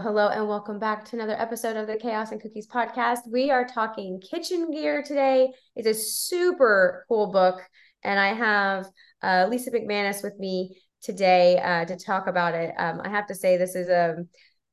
Hello, and welcome back to another episode of the Chaos and Cookies podcast. We are talking kitchen gear today. It's a super cool book, and I have uh, Lisa McManus with me today uh, to talk about it. Um, I have to say, this is a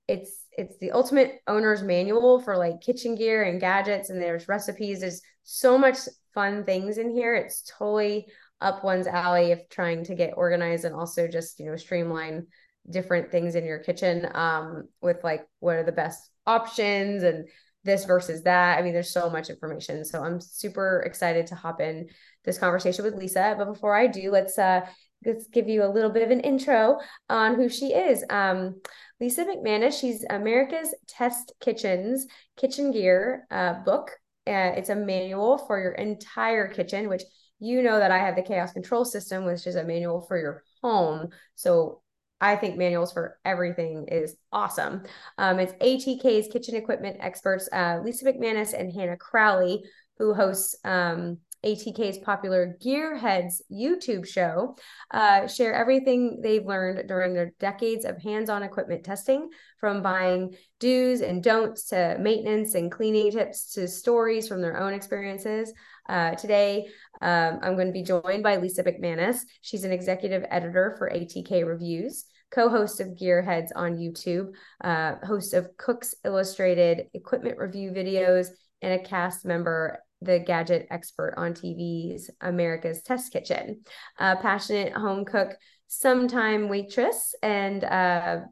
it's it's the ultimate owner's manual for like kitchen gear and gadgets, and there's recipes. There's so much fun things in here. It's totally up one's alley if trying to get organized and also just you know streamline different things in your kitchen um, with like what are the best options and this versus that. I mean, there's so much information. So I'm super excited to hop in this conversation with Lisa. But before I do, let's uh let's give you a little bit of an intro on who she is. Um, Lisa McManus, she's America's Test Kitchens Kitchen Gear uh, book. Uh, it's a manual for your entire kitchen, which you know that I have the Chaos Control System, which is a manual for your home. So I think manuals for everything is awesome. Um, it's ATK's kitchen equipment experts, uh, Lisa McManus and Hannah Crowley, who hosts um, ATK's popular Gearheads YouTube show, uh, share everything they've learned during their decades of hands on equipment testing, from buying do's and don'ts to maintenance and cleaning tips to stories from their own experiences. Uh, today, um, I'm going to be joined by Lisa McManus. She's an executive editor for ATK Reviews, co host of Gearheads on YouTube, uh, host of Cooks Illustrated equipment review videos, and a cast member the gadget expert on TV's America's Test Kitchen, a passionate home cook, sometime waitress, and a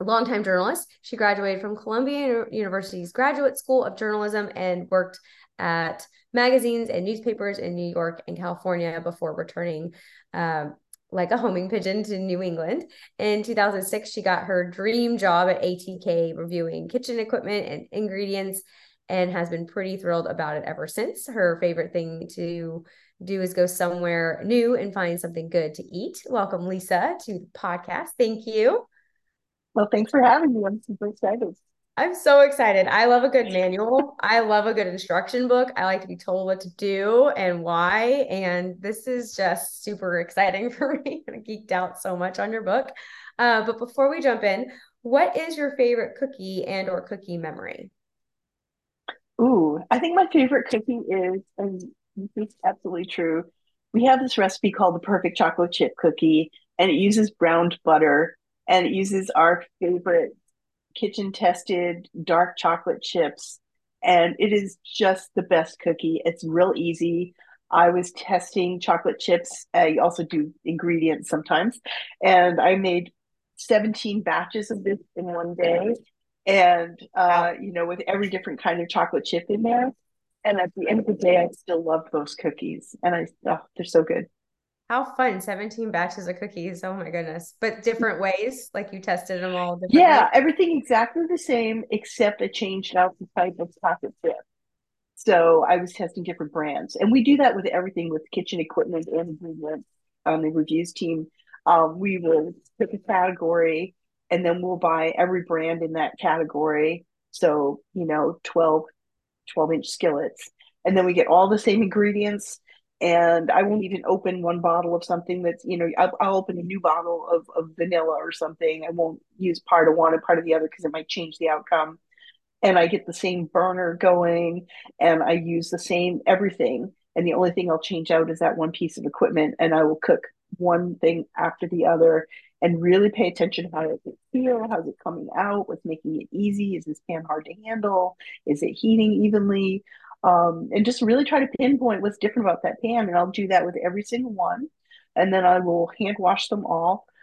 longtime journalist. She graduated from Columbia University's Graduate School of Journalism and worked at magazines and newspapers in New York and California before returning um, like a homing pigeon to New England. In 2006, she got her dream job at ATK reviewing kitchen equipment and ingredients and has been pretty thrilled about it ever since. Her favorite thing to do is go somewhere new and find something good to eat. Welcome, Lisa, to the podcast. Thank you. Well, thanks for having me. I'm super excited. I'm so excited. I love a good manual. I love a good instruction book. I like to be told what to do and why. And this is just super exciting for me. I geeked out so much on your book. Uh, but before we jump in, what is your favorite cookie and or cookie memory? Ooh, I think my favorite cookie is, and is absolutely true. We have this recipe called the perfect chocolate chip cookie, and it uses browned butter and it uses our favorite kitchen tested dark chocolate chips. And it is just the best cookie. It's real easy. I was testing chocolate chips. I also do ingredients sometimes. And I made 17 batches of this in one day and uh, you know, with every different kind of chocolate chip in there. And at the end of the day, I still love those cookies, and I oh, they're so good. How fun! Seventeen batches of cookies. Oh my goodness! But different ways, like you tested them all. yeah, ways. everything exactly the same, except I changed out the type of pocket chip. So I was testing different brands, and we do that with everything with kitchen equipment and ingredients on the reviews team. Um, we will pick a category and then we'll buy every brand in that category. So, you know, 12, 12 inch skillets. And then we get all the same ingredients. And I won't even open one bottle of something that's, you know, I'll, I'll open a new bottle of, of vanilla or something. I won't use part of one and part of the other because it might change the outcome. And I get the same burner going and I use the same everything. And the only thing I'll change out is that one piece of equipment and I will cook one thing after the other and really pay attention to how does it feel how's it coming out what's making it easy is this pan hard to handle is it heating evenly? Um, and just really try to pinpoint what's different about that pan and i'll do that with every single one and then i will hand wash them all.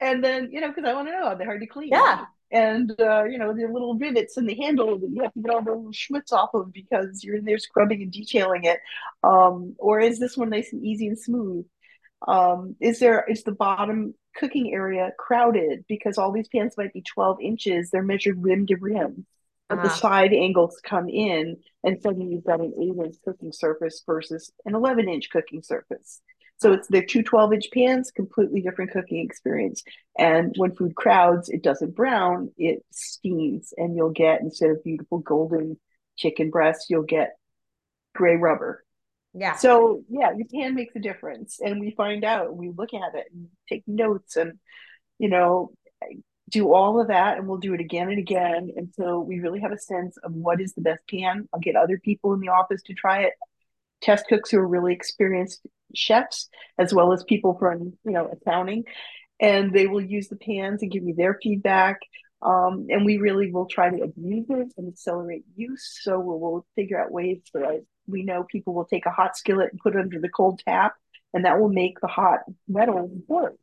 And then you know because i want to know are they're hard to clean? Yeah. And uh, you know the little rivets in the handle that you have to get all the little schmutz off of because you're in there scrubbing and detailing it. Um, or is this one nice and easy and smooth um, is there is the bottom cooking area crowded because all these pans might be 12 inches they're measured rim to rim But the side angles come in, and suddenly you've got an eight inch cooking surface versus an 11 inch cooking surface. So it's they're two 12 inch pans, completely different cooking experience. And when food crowds, it doesn't brown, it steams, and you'll get instead of beautiful golden chicken breasts, you'll get gray rubber. Yeah. So yeah, your pan makes a difference, and we find out. We look at it and take notes, and you know, do all of that and we'll do it again and again until we really have a sense of what is the best pan. I'll get other people in the office to try it, test cooks who are really experienced chefs, as well as people from, you know, accounting. And they will use the pans and give me their feedback. Um, and we really will try to abuse it and accelerate use. So we'll, we'll figure out ways that we know people will take a hot skillet and put it under the cold tap, and that will make the hot metal work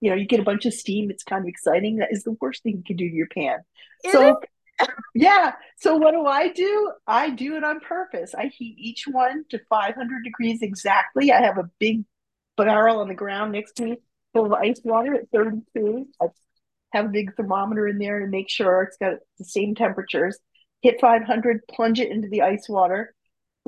you know, you get a bunch of steam. It's kind of exciting. That is the worst thing you can do to your pan. Is so, yeah. So what do I do? I do it on purpose. I heat each one to 500 degrees exactly. I have a big barrel on the ground next to me full of ice water at 32. I have a big thermometer in there to make sure it's got the same temperatures. Hit 500, plunge it into the ice water.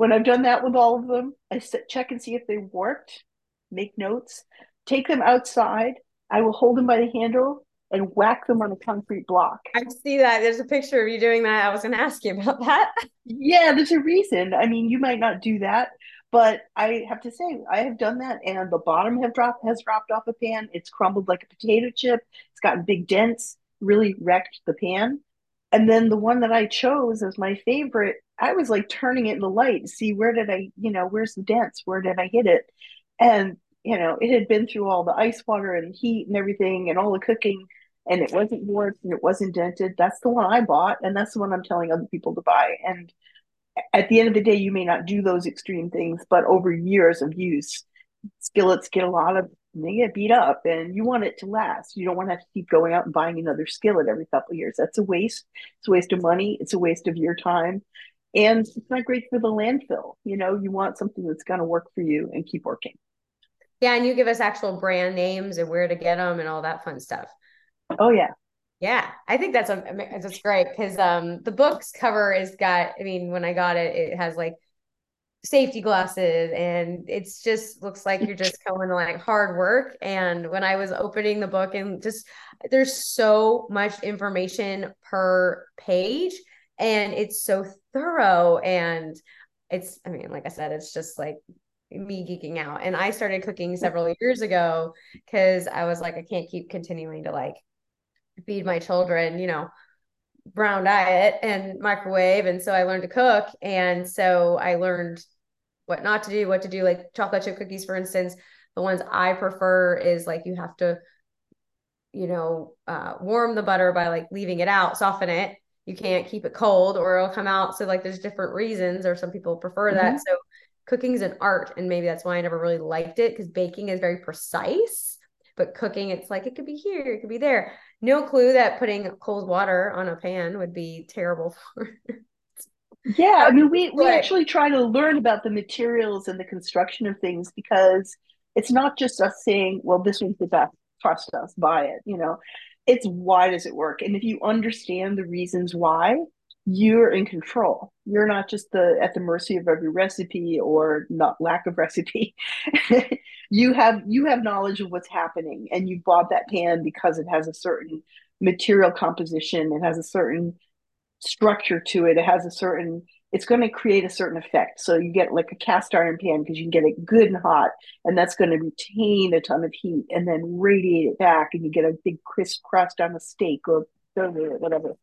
When I've done that with all of them, I check and see if they worked, make notes, take them outside, I will hold them by the handle and whack them on a concrete block. I see that. There's a picture of you doing that. I was going to ask you about that. yeah, there's a reason. I mean, you might not do that, but I have to say I have done that, and the bottom have dropped has dropped off a pan. It's crumbled like a potato chip. It's gotten big dents. Really wrecked the pan. And then the one that I chose as my favorite, I was like turning it in the light to see where did I, you know, where's the dents? Where did I hit it? And you know, it had been through all the ice water and heat and everything and all the cooking and it wasn't warped and it wasn't dented. That's the one I bought and that's the one I'm telling other people to buy. And at the end of the day, you may not do those extreme things, but over years of use, skillets get a lot of they get beat up and you want it to last. You don't want to have to keep going out and buying another skillet every couple of years. That's a waste. It's a waste of money. It's a waste of your time. And it's not great for the landfill. You know, you want something that's going to work for you and keep working. Yeah, and you give us actual brand names and where to get them and all that fun stuff. Oh yeah. Yeah, I think that's a that's great because um the book's cover is got. I mean, when I got it, it has like safety glasses and it's just looks like you're just going to like hard work and when i was opening the book and just there's so much information per page and it's so thorough and it's i mean like i said it's just like me geeking out. And I started cooking several years ago because I was like, I can't keep continuing to like feed my children, you know, brown diet and microwave. And so I learned to cook. And so I learned what not to do, what to do, like chocolate chip cookies, for instance. The ones I prefer is like you have to, you know, uh, warm the butter by like leaving it out, soften it. You can't keep it cold or it'll come out. So like there's different reasons, or some people prefer mm-hmm. that. So cooking is an art and maybe that's why i never really liked it because baking is very precise but cooking it's like it could be here it could be there. No clue that putting cold water on a pan would be terrible for yeah i mean we, we actually try to learn about the materials and the construction of things because it's not just us saying well this one's the best trust us buy it you know? It's why does it work? And if you understand the reasons why you're in control. You're not just the at the mercy of every recipe or not lack of recipe. you have you have knowledge of what's happening and you bought that pan because it has a certain material composition, it has a certain structure to it, it has a certain it's going to create a certain effect. So you get like a cast iron pan because you can get it good and hot, and that's going to retain a ton of heat and then radiate it back, and you get a big crisp crust on a steak or whatever.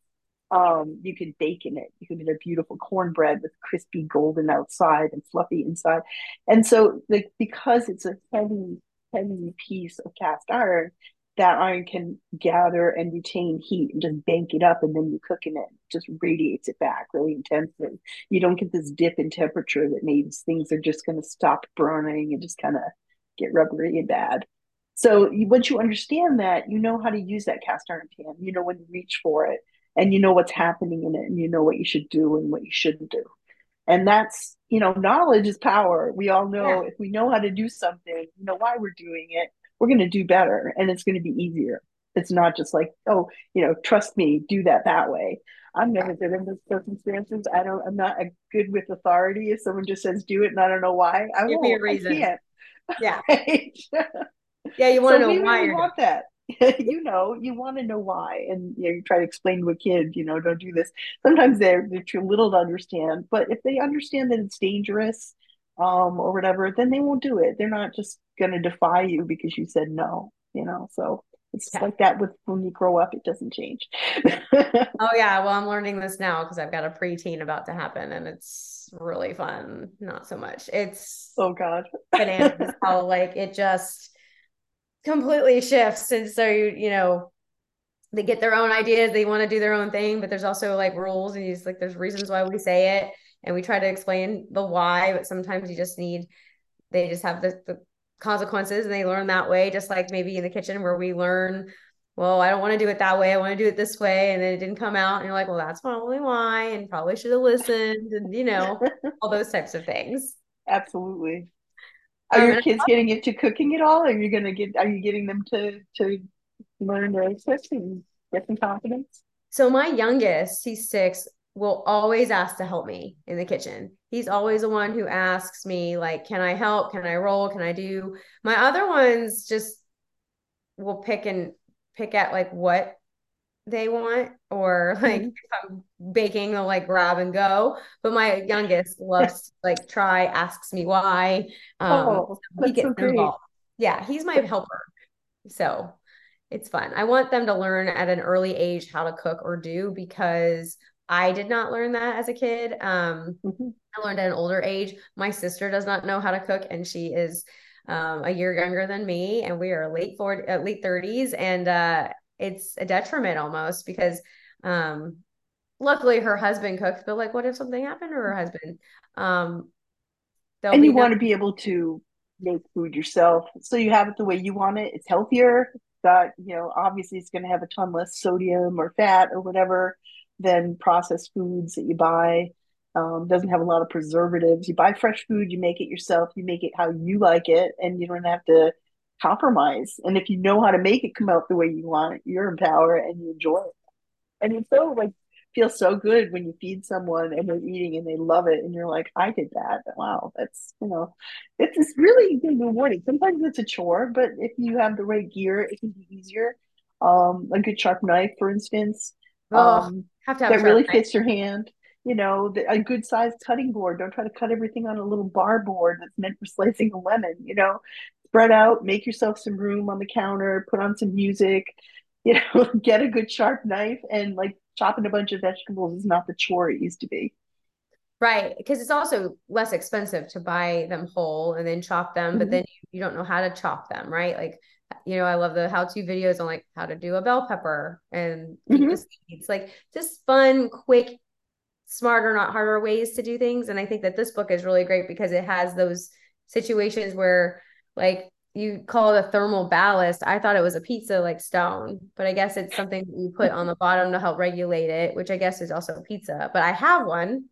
Um, you can bake in it. You can get a beautiful cornbread with crispy golden outside and fluffy inside. And so, like because it's a heavy, heavy piece of cast iron, that iron can gather and retain heat and just bank it up, and then you cook in it. Just radiates it back really intensely. You don't get this dip in temperature that means things are just going to stop burning and just kind of get rubbery and bad. So once you understand that, you know how to use that cast iron pan. You know when to reach for it and you know what's happening in it and you know what you should do and what you shouldn't do and that's you know knowledge is power we all know yeah. if we know how to do something you know why we're doing it we're going to do better and it's going to be easier It's not just like, oh, you know, trust me, do that that way. I'm never good in those circumstances. I don't. I'm not a good with authority. If someone just says do it, and I don't know why, I Give won't. me a reason. Yeah. Yeah, you want to so know we why really you're want that. you know, you want to know why, and you, know, you try to explain to a kid, you know, don't do this. Sometimes they're they're too little to understand, but if they understand that it's dangerous, um, or whatever, then they won't do it. They're not just going to defy you because you said no, you know. So it's Yeah. like that with when you grow up, it doesn't change. Oh yeah, well I'm learning this now because I've got a preteen about to happen and it's really fun. Not so much. It's oh God. bananas how like it just completely shifts. And so you, you know, they get their own ideas, they want to do their own thing, but there's also like rules and he's like there's reasons why we say it and we try to explain the why, but sometimes you just need they just have the, the consequences and they learn that way, just like maybe in the kitchen where we learn well, I don't want to do it that way. I want to do it this way. And then it didn't come out. And you're like, well, that's probably why. And probably should have listened. And, you know, all those types of things. Absolutely. Are Um, your kids getting into cooking at all? Are you gonna get? Are you getting them to to learn cook and get some confidence? so my youngest, he's six, will always ask to help me in the kitchen. He's always the one who asks me, like, can I help? Can I roll? Can I do? My other ones just will pick and pick at like what they want or like Mhm. if I'm baking they'll like grab and go. But my youngest loves to like try asks me why um Oh, he gets so involved. Yeah he's my helper. So it's fun. I want them to learn at an early age how to cook or do because I did not learn that as a kid. Um Mhm. I learned at an older age. My sister does not know how to cook and she is um, a year younger than me and we are late 40 uh, late 30s and uh it's a detriment almost because um luckily her husband cooks but like what if something happened to her husband um And you no want to be able to make food yourself, so you have it the way you want it. It's healthier. Got you know, obviously, it's going to have a ton less sodium or fat or whatever than processed foods that you buy. Um, doesn't have a lot of preservatives. You buy fresh food, you make it yourself. You make it how you like it, and you don't have to compromise. And if you know how to make it come out the way you want it, you're in power and you enjoy it. And it's so like feels so good when you feed someone and they're eating and they love it and you're like, I did that. Wow, that's you know, it's it's really rewarding. Sometimes it's a chore, but if you have the right gear, it can be easier. Um, a good sharp knife, for instance, oh um, have to have that really knife fits your hand. You know, the, a good sized cutting board. Don't try to cut everything on a little bar board that's meant for slicing a lemon. You know, spread out, make yourself some room on the counter, put on some music, you know, get a good sharp knife and like chopping a bunch of vegetables is not the chore it used to be. right because it's also less expensive to buy them whole and then chop them but Mhm. then you, you don't know how to chop them right like you know I love the how-to videos on like how to do a bell pepper and Mhm. the seeds like just fun quick smarter, not harder ways to do things. And I think that this book is really great because it has those situations where, like, you call it a thermal ballast. I thought it was a pizza like stone, but I guess it's something that you put on the bottom to help regulate it, which I guess is also pizza. But I have one.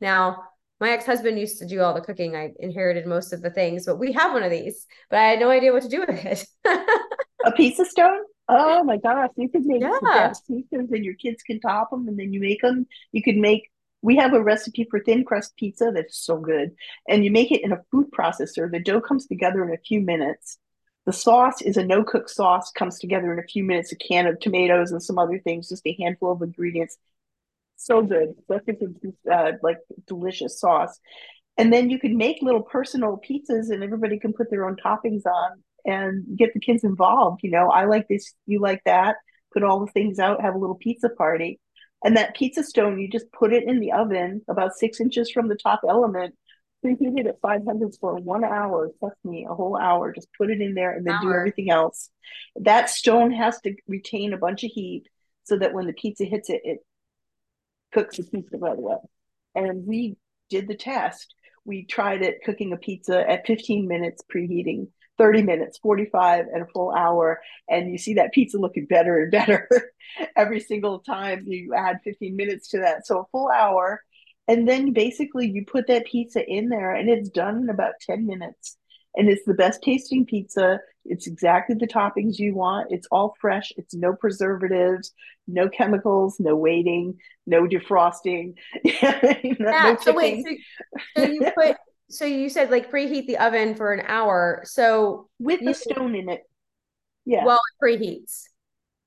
Now, my ex-husband used to do all the cooking. I inherited most of the things, but we have one of these, but I had no idea what to do with it. A pizza stone? Oh my gosh, you could make yeah. pizzas and your kids can top them and then you make them. You could make, we have a recipe for thin crust pizza that's so good. And you make it in a food processor. The dough comes together in a few minutes. The sauce is a no cook sauce, comes together in a few minutes, a can of tomatoes and some other things, just a handful of ingredients. So good. Such a uh, like delicious sauce. And then you can make little personal pizzas and everybody can put their own toppings on and get the kids involved. You know, I like this, you like that, put all the things out, have a little pizza party. And that pizza stone, you just put it in the oven about six inches from the top element. Preheat it at 500 for one hour. Trust me, a whole hour. Just put it in there and then do everything else. That stone has to retain a bunch of heat so that when the pizza hits it, it cooks the pizza right away. And we did the test. We tried it cooking a pizza at 15 minutes preheating, 30 minutes, 45, and a full hour. And you see that pizza looking better and better every single time you add 15 minutes to that. So a full hour. And then basically you put that pizza in there and it's done in about 10 minutes. and it's the best tasting pizza. It's exactly the toppings you want. It's all fresh. It's no preservatives, no chemicals, no waiting, no defrosting. yeah. No so wait, so, so you put so you said like preheat the oven for an hour. So with the stone in it. Yeah. Well, it preheats.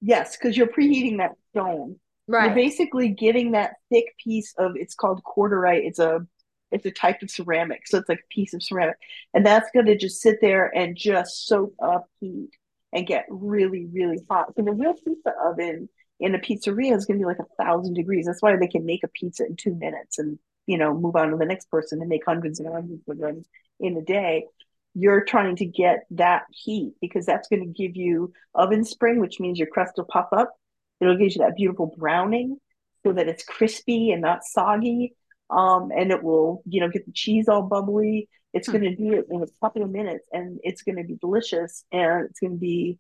Yes, because you're preheating that stone. Right. You're basically getting that thick piece of it's called cordierite. It's a it's a type of ceramic. So it's like a piece of ceramic. And that's gonna just sit there and just soak up heat and get really, really hot. So the real pizza oven in a pizzeria is gonna be like a thousand degrees. That's why they can make a pizza in two minutes and you know move on to the next person and make hundreds and hundreds of them in a day you're trying to get that heat because that's going to give you oven spring which means your crust will puff up it'll give you that beautiful browning so that it's crispy and not soggy um, and it will you know get the cheese all bubbly it's hmm. going to do it in a couple of minutes and it's going to be delicious and it's going to be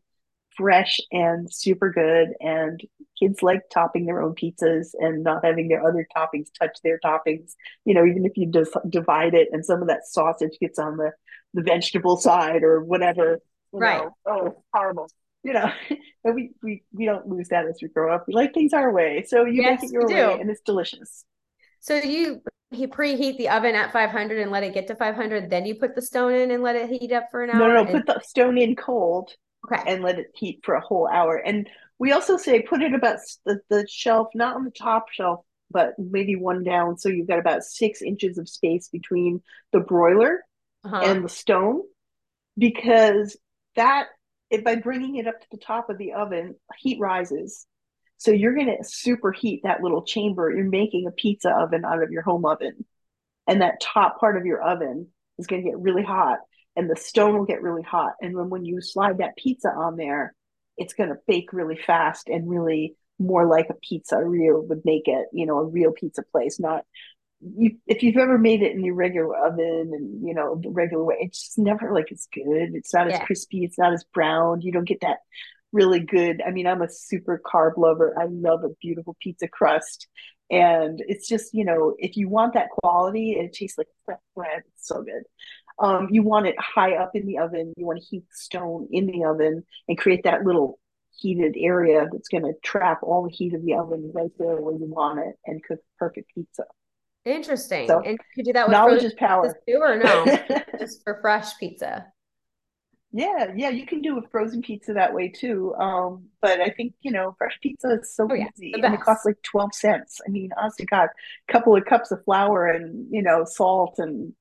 fresh and super good. And kids like topping their own pizzas and not having their other toppings touch their toppings. You know, even if you just divide it and some of that sausage gets on the, the vegetable side or whatever. right. Know, oh, horrible. You know, and we, we we don't lose that as we grow up. We like things our way. So you yes, make it your way and it's delicious. So you he preheat the oven at 500 and let it get to 500 then you put the stone in and let it heat up for an hour no no, no and... put the stone in cold okay. and let it heat for a whole hour. And we also say put it about the, the shelf, not on the top shelf, but maybe one down. So you've got about six inches of space between the broiler uh-huh. and the stone, because that if by bringing it up to the top of the oven, heat rises. So you're going to superheat that little chamber. You're making a pizza oven out of your home oven. And that top part of your oven is going to get really hot and the stone will get really hot. And then when you slide that pizza on there, it's going to bake really fast and really more like a pizza real would make it, you know, a real pizza place, not you, if you've ever made it in your regular oven and you know the regular way, it's just never like as good. It's not yeah. as crispy. It's not as brown. You don't get that really good. I mean, I'm a super carb lover. I love a beautiful pizza crust, and it's just you know if you want that quality, it tastes like fresh bread. It's so good. Um, you want it high up in the oven. You want to heat stone in the oven and create that little heated area that's going to trap all the heat of the oven right there where you want it and cook perfect pizza. Interesting. So, and you could do that with knowledge is power. Too, or no? just for fresh pizza. Yeah, yeah, you can do a frozen pizza that way too. Um, but I think you know, fresh pizza is so oh, yeah, easy, and it costs like twelve cents. I mean, honestly, God, a couple of cups of flour and you know, salt and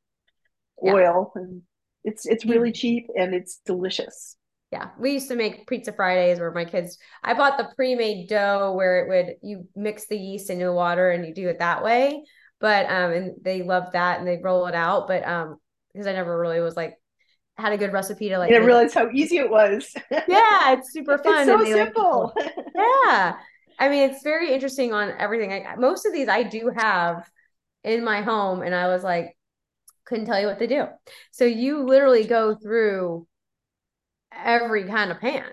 oil and it's it's really cheap and it's delicious. Yeah we used to make pizza fridays where my kids i bought the pre-made dough where it would you mix the yeast into water and you do it that way. But um and they love that and they roll it out but um because i never really was like had a good recipe to like I didn't realize how easy it was. Yeah it's super fun it's so simple. like, yeah. I mean it's very interesting on everything. I, most of these i do have in my home and i was like couldn't tell you what to do. So you literally go through every kind of pan,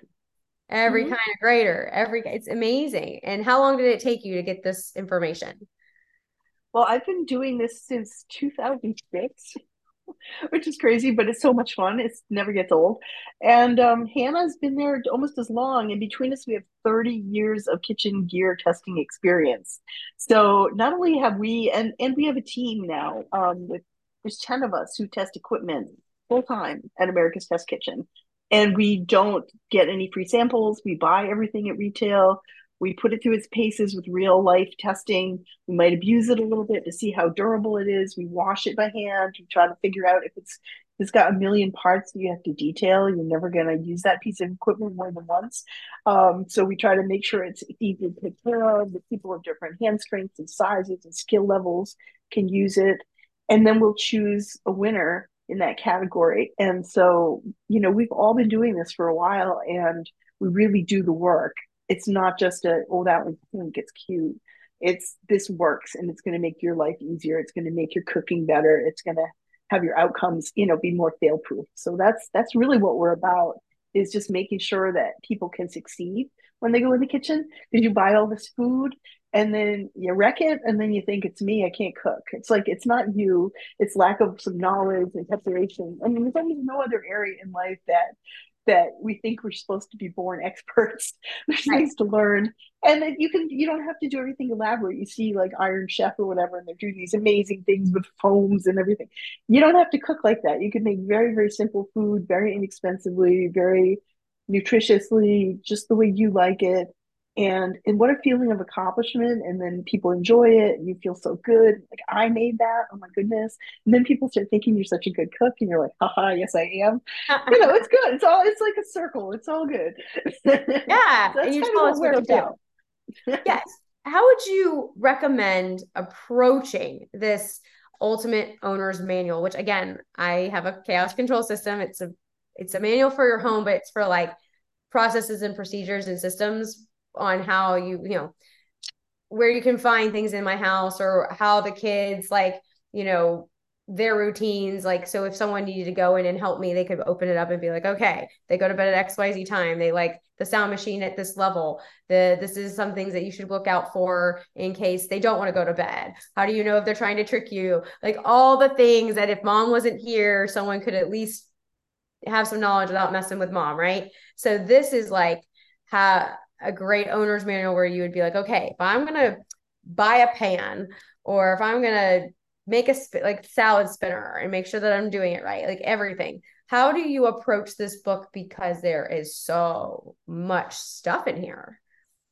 every mm-hmm. kind of grater, every it's amazing. And how long did it take you to get this information? Well, I've been doing this since 2006, which is crazy, but it's so much fun. It never gets old. And um, Hannah's been there almost as long. And between us, we have 30 years of kitchen gear testing experience. So not only have we, and, and we have a team now um, with there's 10 of us who test equipment full time at America's Test Kitchen. And we don't get any free samples. We buy everything at retail. We put it through its paces with real life testing. We might abuse it a little bit to see how durable it is. We wash it by hand. We try to figure out if it's if it's got a million parts that you have to detail. You're never going to use that piece of equipment more than once. Um, so we try to make sure it's easy to take care of. That people of different hand strengths and sizes and skill levels can use it and then we'll choose a winner in that category. And so, you know, we've all been doing this for a while and we really do the work. It's not just a, oh, that one think it's cute. It's this works and it's going to make your life easier. It's going to make your cooking better. It's going to have your outcomes, you know, be more fail proof. So that's that's really what we're about is just making sure that people can succeed when they go in the kitchen Did you buy all this food and then you wreck it and then you think it's me i can't cook. It's like it's not you. It's lack of some knowledge and preparation. I mean there's almost no other area in life that that we think we're supposed to be born experts. There's right. things to learn. And then you can you don't have to do everything elaborate. You see like iron chef or whatever and they're doing these amazing things with foams and everything. You don't have to cook like that. You can make very very simple food very inexpensively very nutritiously just the way you like it and and what a feeling of accomplishment and then people enjoy it and you feel so good. Like i made that oh my goodness. And then people start thinking you're such a good cook and you're like haha yes i am. You know it's good. It's all it's like a circle. It's all good. Yeah and you tell us what to do. yes. How would you recommend approaching this ultimate owner's manual which again i have a chaos control system. It's a it's a manual for your home but it's for like processes and procedures and systems on how you you know where you can find things in my house or how the kids like you know their routines like so if someone needed to go in and help me they could open it up and be like okay. They go to bed at xyz time. They like the sound machine at this level. The this is some things that you should look out for in case they don't want to go to bed. How do you know if they're trying to trick you? Like all the things that if mom wasn't here someone could at least have some knowledge without messing with mom right? So this is like how a great owner's manual where you would be like, okay, if I'm gonna buy a pan or if I'm gonna make a sp- like salad spinner and make sure that I'm doing it right, like everything. How do you approach this book because there is so much stuff in here,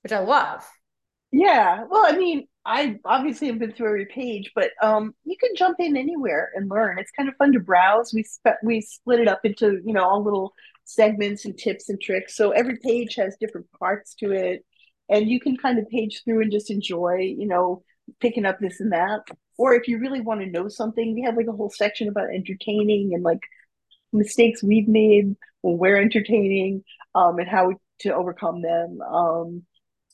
which I love. Yeah, well, I mean, I obviously have been through every page, but um, you can jump in anywhere and learn. It's kind of fun to browse. We sp- we split it up into you know all little segments and tips and tricks. So every page has different parts to it. And you can kind of page through and just enjoy, you know, picking up this and that. Or if you really want to know something, we have like a whole section about entertaining and like mistakes we've made when we're entertaining um, and how to overcome them. Um,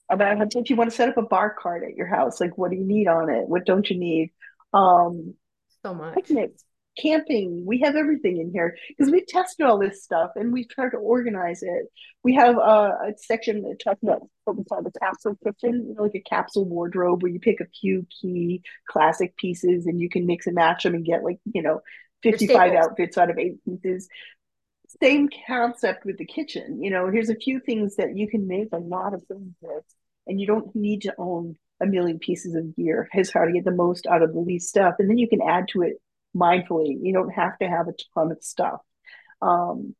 about if you want to set up a bar cart at your house, like what do you need on it? What don't you need? Um, so much. Picnics, camping. We have everything in here because we've tested all this stuff and we've tried to organize it. We have a, a section that talks about what we call the capsule kitchen, you know, like a capsule wardrobe where you pick a few key classic pieces and you can mix and match them and get like, you know, 55 outfits out of eight pieces. Same concept with the kitchen. You know, here's a few things that you can make a lot of things with, and you don't need to own a million pieces of gear. Here's how to get the most out of the least stuff. And then you can add to it mindfully. You don't have to have a ton of stuff. Um,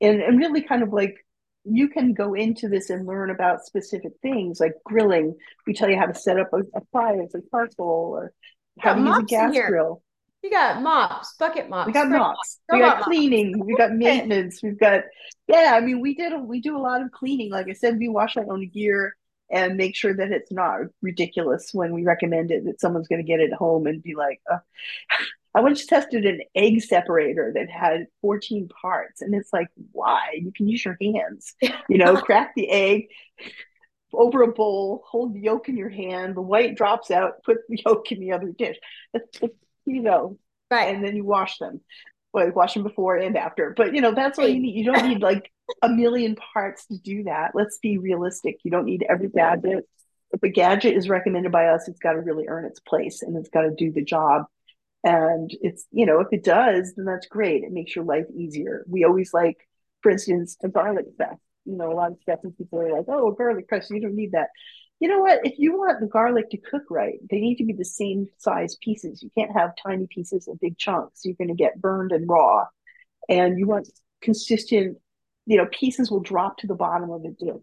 and, and really kind of like you can go into this and learn about specific things like grilling. We tell you how to set up a, a fire, like charcoal, or how to use a gas grill. We got mops, bucket mops. We got mops. We got cleaning. We got maintenance. We've got yeah. I mean, we did a, we do a lot of cleaning. Like I said, we wash our own gear and make sure that it's not ridiculous when we recommend it that someone's going to get it home and be like, oh. I once tested an egg separator that had 14 parts, and it's like, why? You can use your hands, you know, crack the egg over a bowl, hold the yolk in your hand, the white drops out, put the yolk in the other dish. you know, right. And then you wash them. Well, wash them before and after. But you know, that's what you need. You don't need like a million parts to do that. Let's be realistic. You don't need every gadget. If a gadget is recommended by us, it's got to really earn its place and it's got to do the job and it's, you know, if it does, then that's great. It makes your life easier. We always like, for instance, a garlic press. You know, a lot of and people are like, oh, garlic press, you don't need that. You know what? If you want the garlic to cook right, they need to be the same size pieces. You can't have tiny pieces and big chunks. You're going to get burned and raw. And you want consistent, you know, pieces will drop to the bottom of the dish.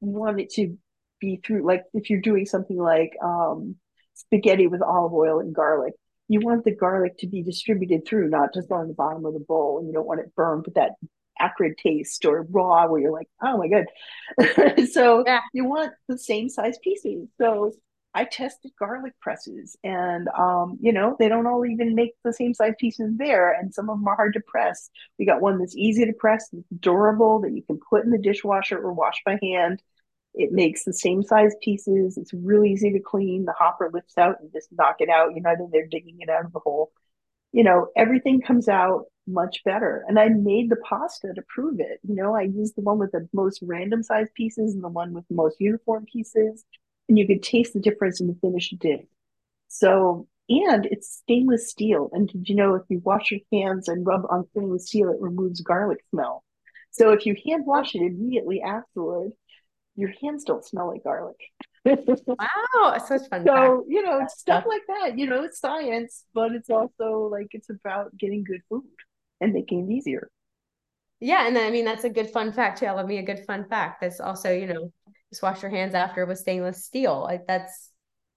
You want it to be through, like if you're doing something like um, spaghetti with olive oil and garlic, you want the garlic to be distributed through, not just on the bottom of the bowl. And you don't want it burned with that acrid taste or raw where you're like, oh my god. so yeah. you want the same size pieces. So I tested garlic presses and um, you know, they don't all even make the same size pieces there. And some of them are hard to press. We got one that's easy to press, that's durable, that you can put in the dishwasher or wash by hand. It makes the same size pieces. It's really easy to clean. The hopper lifts out and just knock it out. You know, then they're digging it out of the hole. You know, everything comes out much better. And I made the pasta to prove it. You know, I used the one with the most random size pieces and the one with the most uniform pieces. and you could taste the difference in the finished dish. So, and it's stainless steel. And did you know if you wash your hands and rub on stainless steel, it removes garlic smell. So if you hand wash it immediately afterward, your hands don't smell like garlic. wow, such fun. So, fact. you know, stuff like that, you know, it's science, but it's also like it's about getting good food and making it easier. Yeah, and then I mean that's a good fun fact too. I love me a good fun fact. That's also, you know, just wash your hands after with stainless steel. Like that's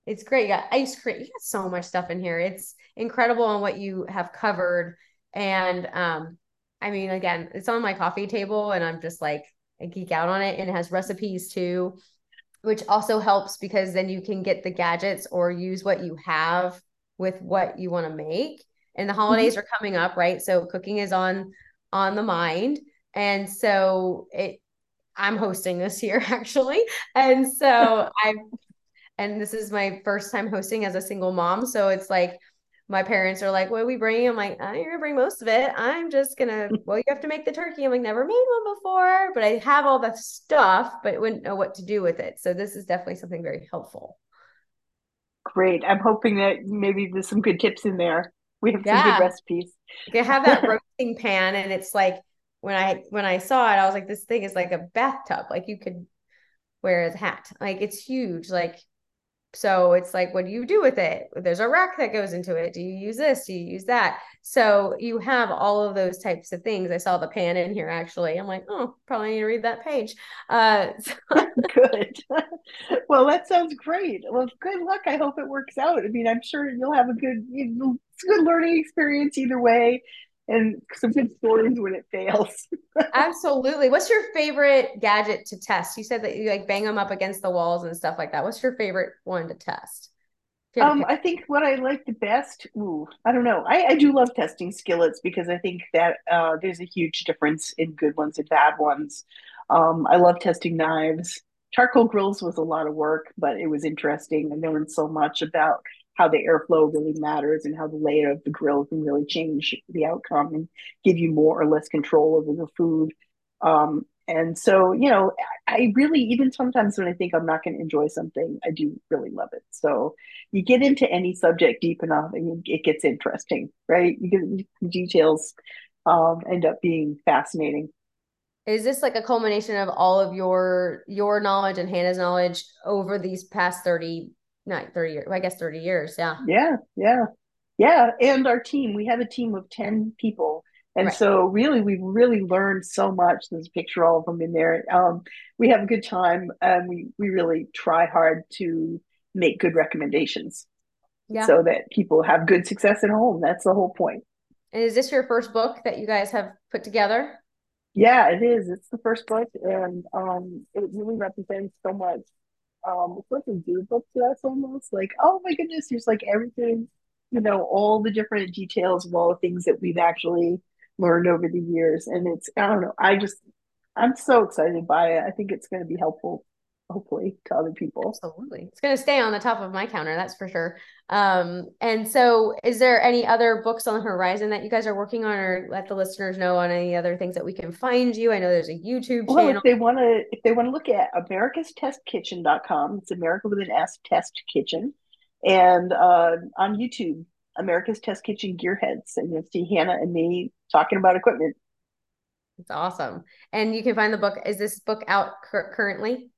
it's great. You got ice cream. You got so much stuff in here. It's incredible on what you have covered. And um, I mean, again, it's on my coffee table and I'm just like I geek out on it. And it has recipes too, which also helps because then you can get the gadgets or use what you have with what you want to make. And the holidays mm-hmm. are coming up, right? So cooking is on on the mind. And so it I'm hosting this year actually. And so I've and this is my first time hosting as a single mom. So it's like my parents are like, "What are we bringing?" I'm like, "I'm gonna bring most of it. I'm just gonna. Well, you have to make the turkey. I'm like, never made one before, but I have all the stuff, but wouldn't know what to do with it. So this is definitely something very helpful. Great. I'm hoping that maybe there's some good tips in there. We have yeah. some good recipes. You have that roasting pan, and it's like when I when I saw it, I was like, this thing is like a bathtub. Like you could wear as a hat. Like it's huge. Like so it's like, what do you do with it? There's a rack that goes into it. Do you use this? Do you use that? So you have all of those types of things. I saw the pan in here actually. I'm like, oh, probably need to read that page. Uh, so- good. well, that sounds great. Well, good luck. I hope it works out. I mean, I'm sure you'll have a good, good learning experience either way and some good stories when it fails. Absolutely. What's your favorite gadget to test? You said that you like bang them up against the walls and stuff like that. What's your favorite one to test? Um, I think what I like the best, ooh, I don't know. I, I do love testing skillets because I think that uh, there's a huge difference in good ones and bad ones. Um, I love testing knives. Charcoal grills was a lot of work, but it was interesting. I learned so much about how the airflow really matters and how the layer of the grill can really change the outcome and give you more or less control over the food. Um, and so, you know, I really, even sometimes when I think I'm not going to enjoy something, I do really love it. So you get into any subject deep enough and it gets interesting, right? You get the details um, end up being fascinating. Is this like a culmination of all of your your knowledge and Hannah's knowledge over these past 30 not 30 years, I guess 30 years. Yeah. Yeah. Yeah. Yeah. And our team, we have a team of 10 people. And right. so really, we've really learned so much. There's a picture all of them in there. Um, we have a good time and we, we really try hard to make good recommendations yeah. so that people have good success at home. That's the whole point. And is this your first book that you guys have put together? Yeah, it is. It's the first book, and um, it really represents so much um it's like a yearbook to us almost like oh my goodness there's like everything you know all the different details of all the things that we've actually learned over the years. And it's i don't know i just i'm so excited by it. I think it's going to be helpful hopefully to other people. Absolutely. It's going to stay on the top of my counter that's for sure. Um and so is there any other books on the horizon that you guys are working on or let the listeners know on any other things that we can find you? I know there's a youtube well, channel. if they want to if they want to look at america's test kitchen.com it's america with an s test kitchen and uh on youtube america's test kitchen gearheads and you'll see hannah and me talking about equipment. It's awesome. And you can find the book is this book out currently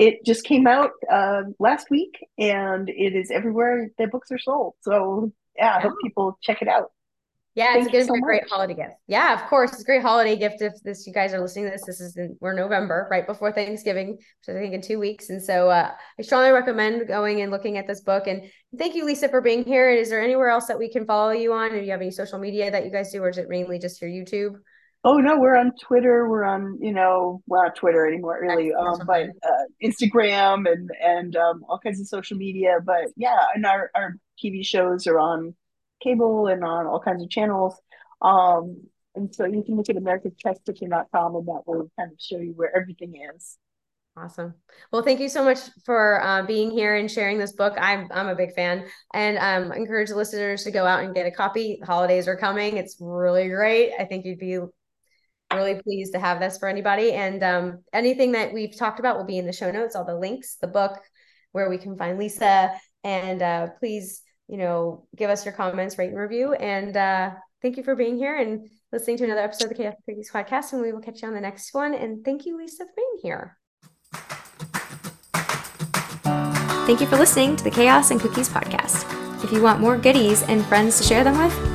it just came out uh, last week and it is everywhere that books are sold. So yeah, I hope people check it out. Yeah, Thank it's so a great holiday gift. Yeah, of course, it's a great holiday gift. If this you guys are listening to this, this is in, we're November, right before Thanksgiving, which I think in two weeks. And so uh, I strongly recommend going and looking at this book. And thank you, Lisa, for being here. Is there anywhere else that we can follow you on? Do you have any social media that you guys do, or is it mainly just your YouTube? Oh no, we're on Twitter. We're on, you know, we're not Twitter anymore, really, um, but uh, Instagram and and um, all kinds of social media. But yeah, and our our TV shows are on cable and on all kinds of channels. Um, and so you can look at americastestkitchen.com and that will kind of show you where everything is. Awesome. Well, thank you so much for uh, being here and sharing this book. I'm I'm a big fan, and um, encourage listeners to go out and get a copy. Holidays are coming. It's really great. I think you'd be really pleased to have this for anybody. And um, anything that we've talked about will be in the show notes, all the links, the book, where we can find Lisa. And uh, please, you know, give us your comments, rate and review. And uh, thank you for being here and listening to another episode of the Chaos Cookies podcast. And we will catch you on the next one. And thank you, Lisa, for being here. Thank you for listening to the Chaos and Cookies podcast. If you want more goodies and friends to share them with,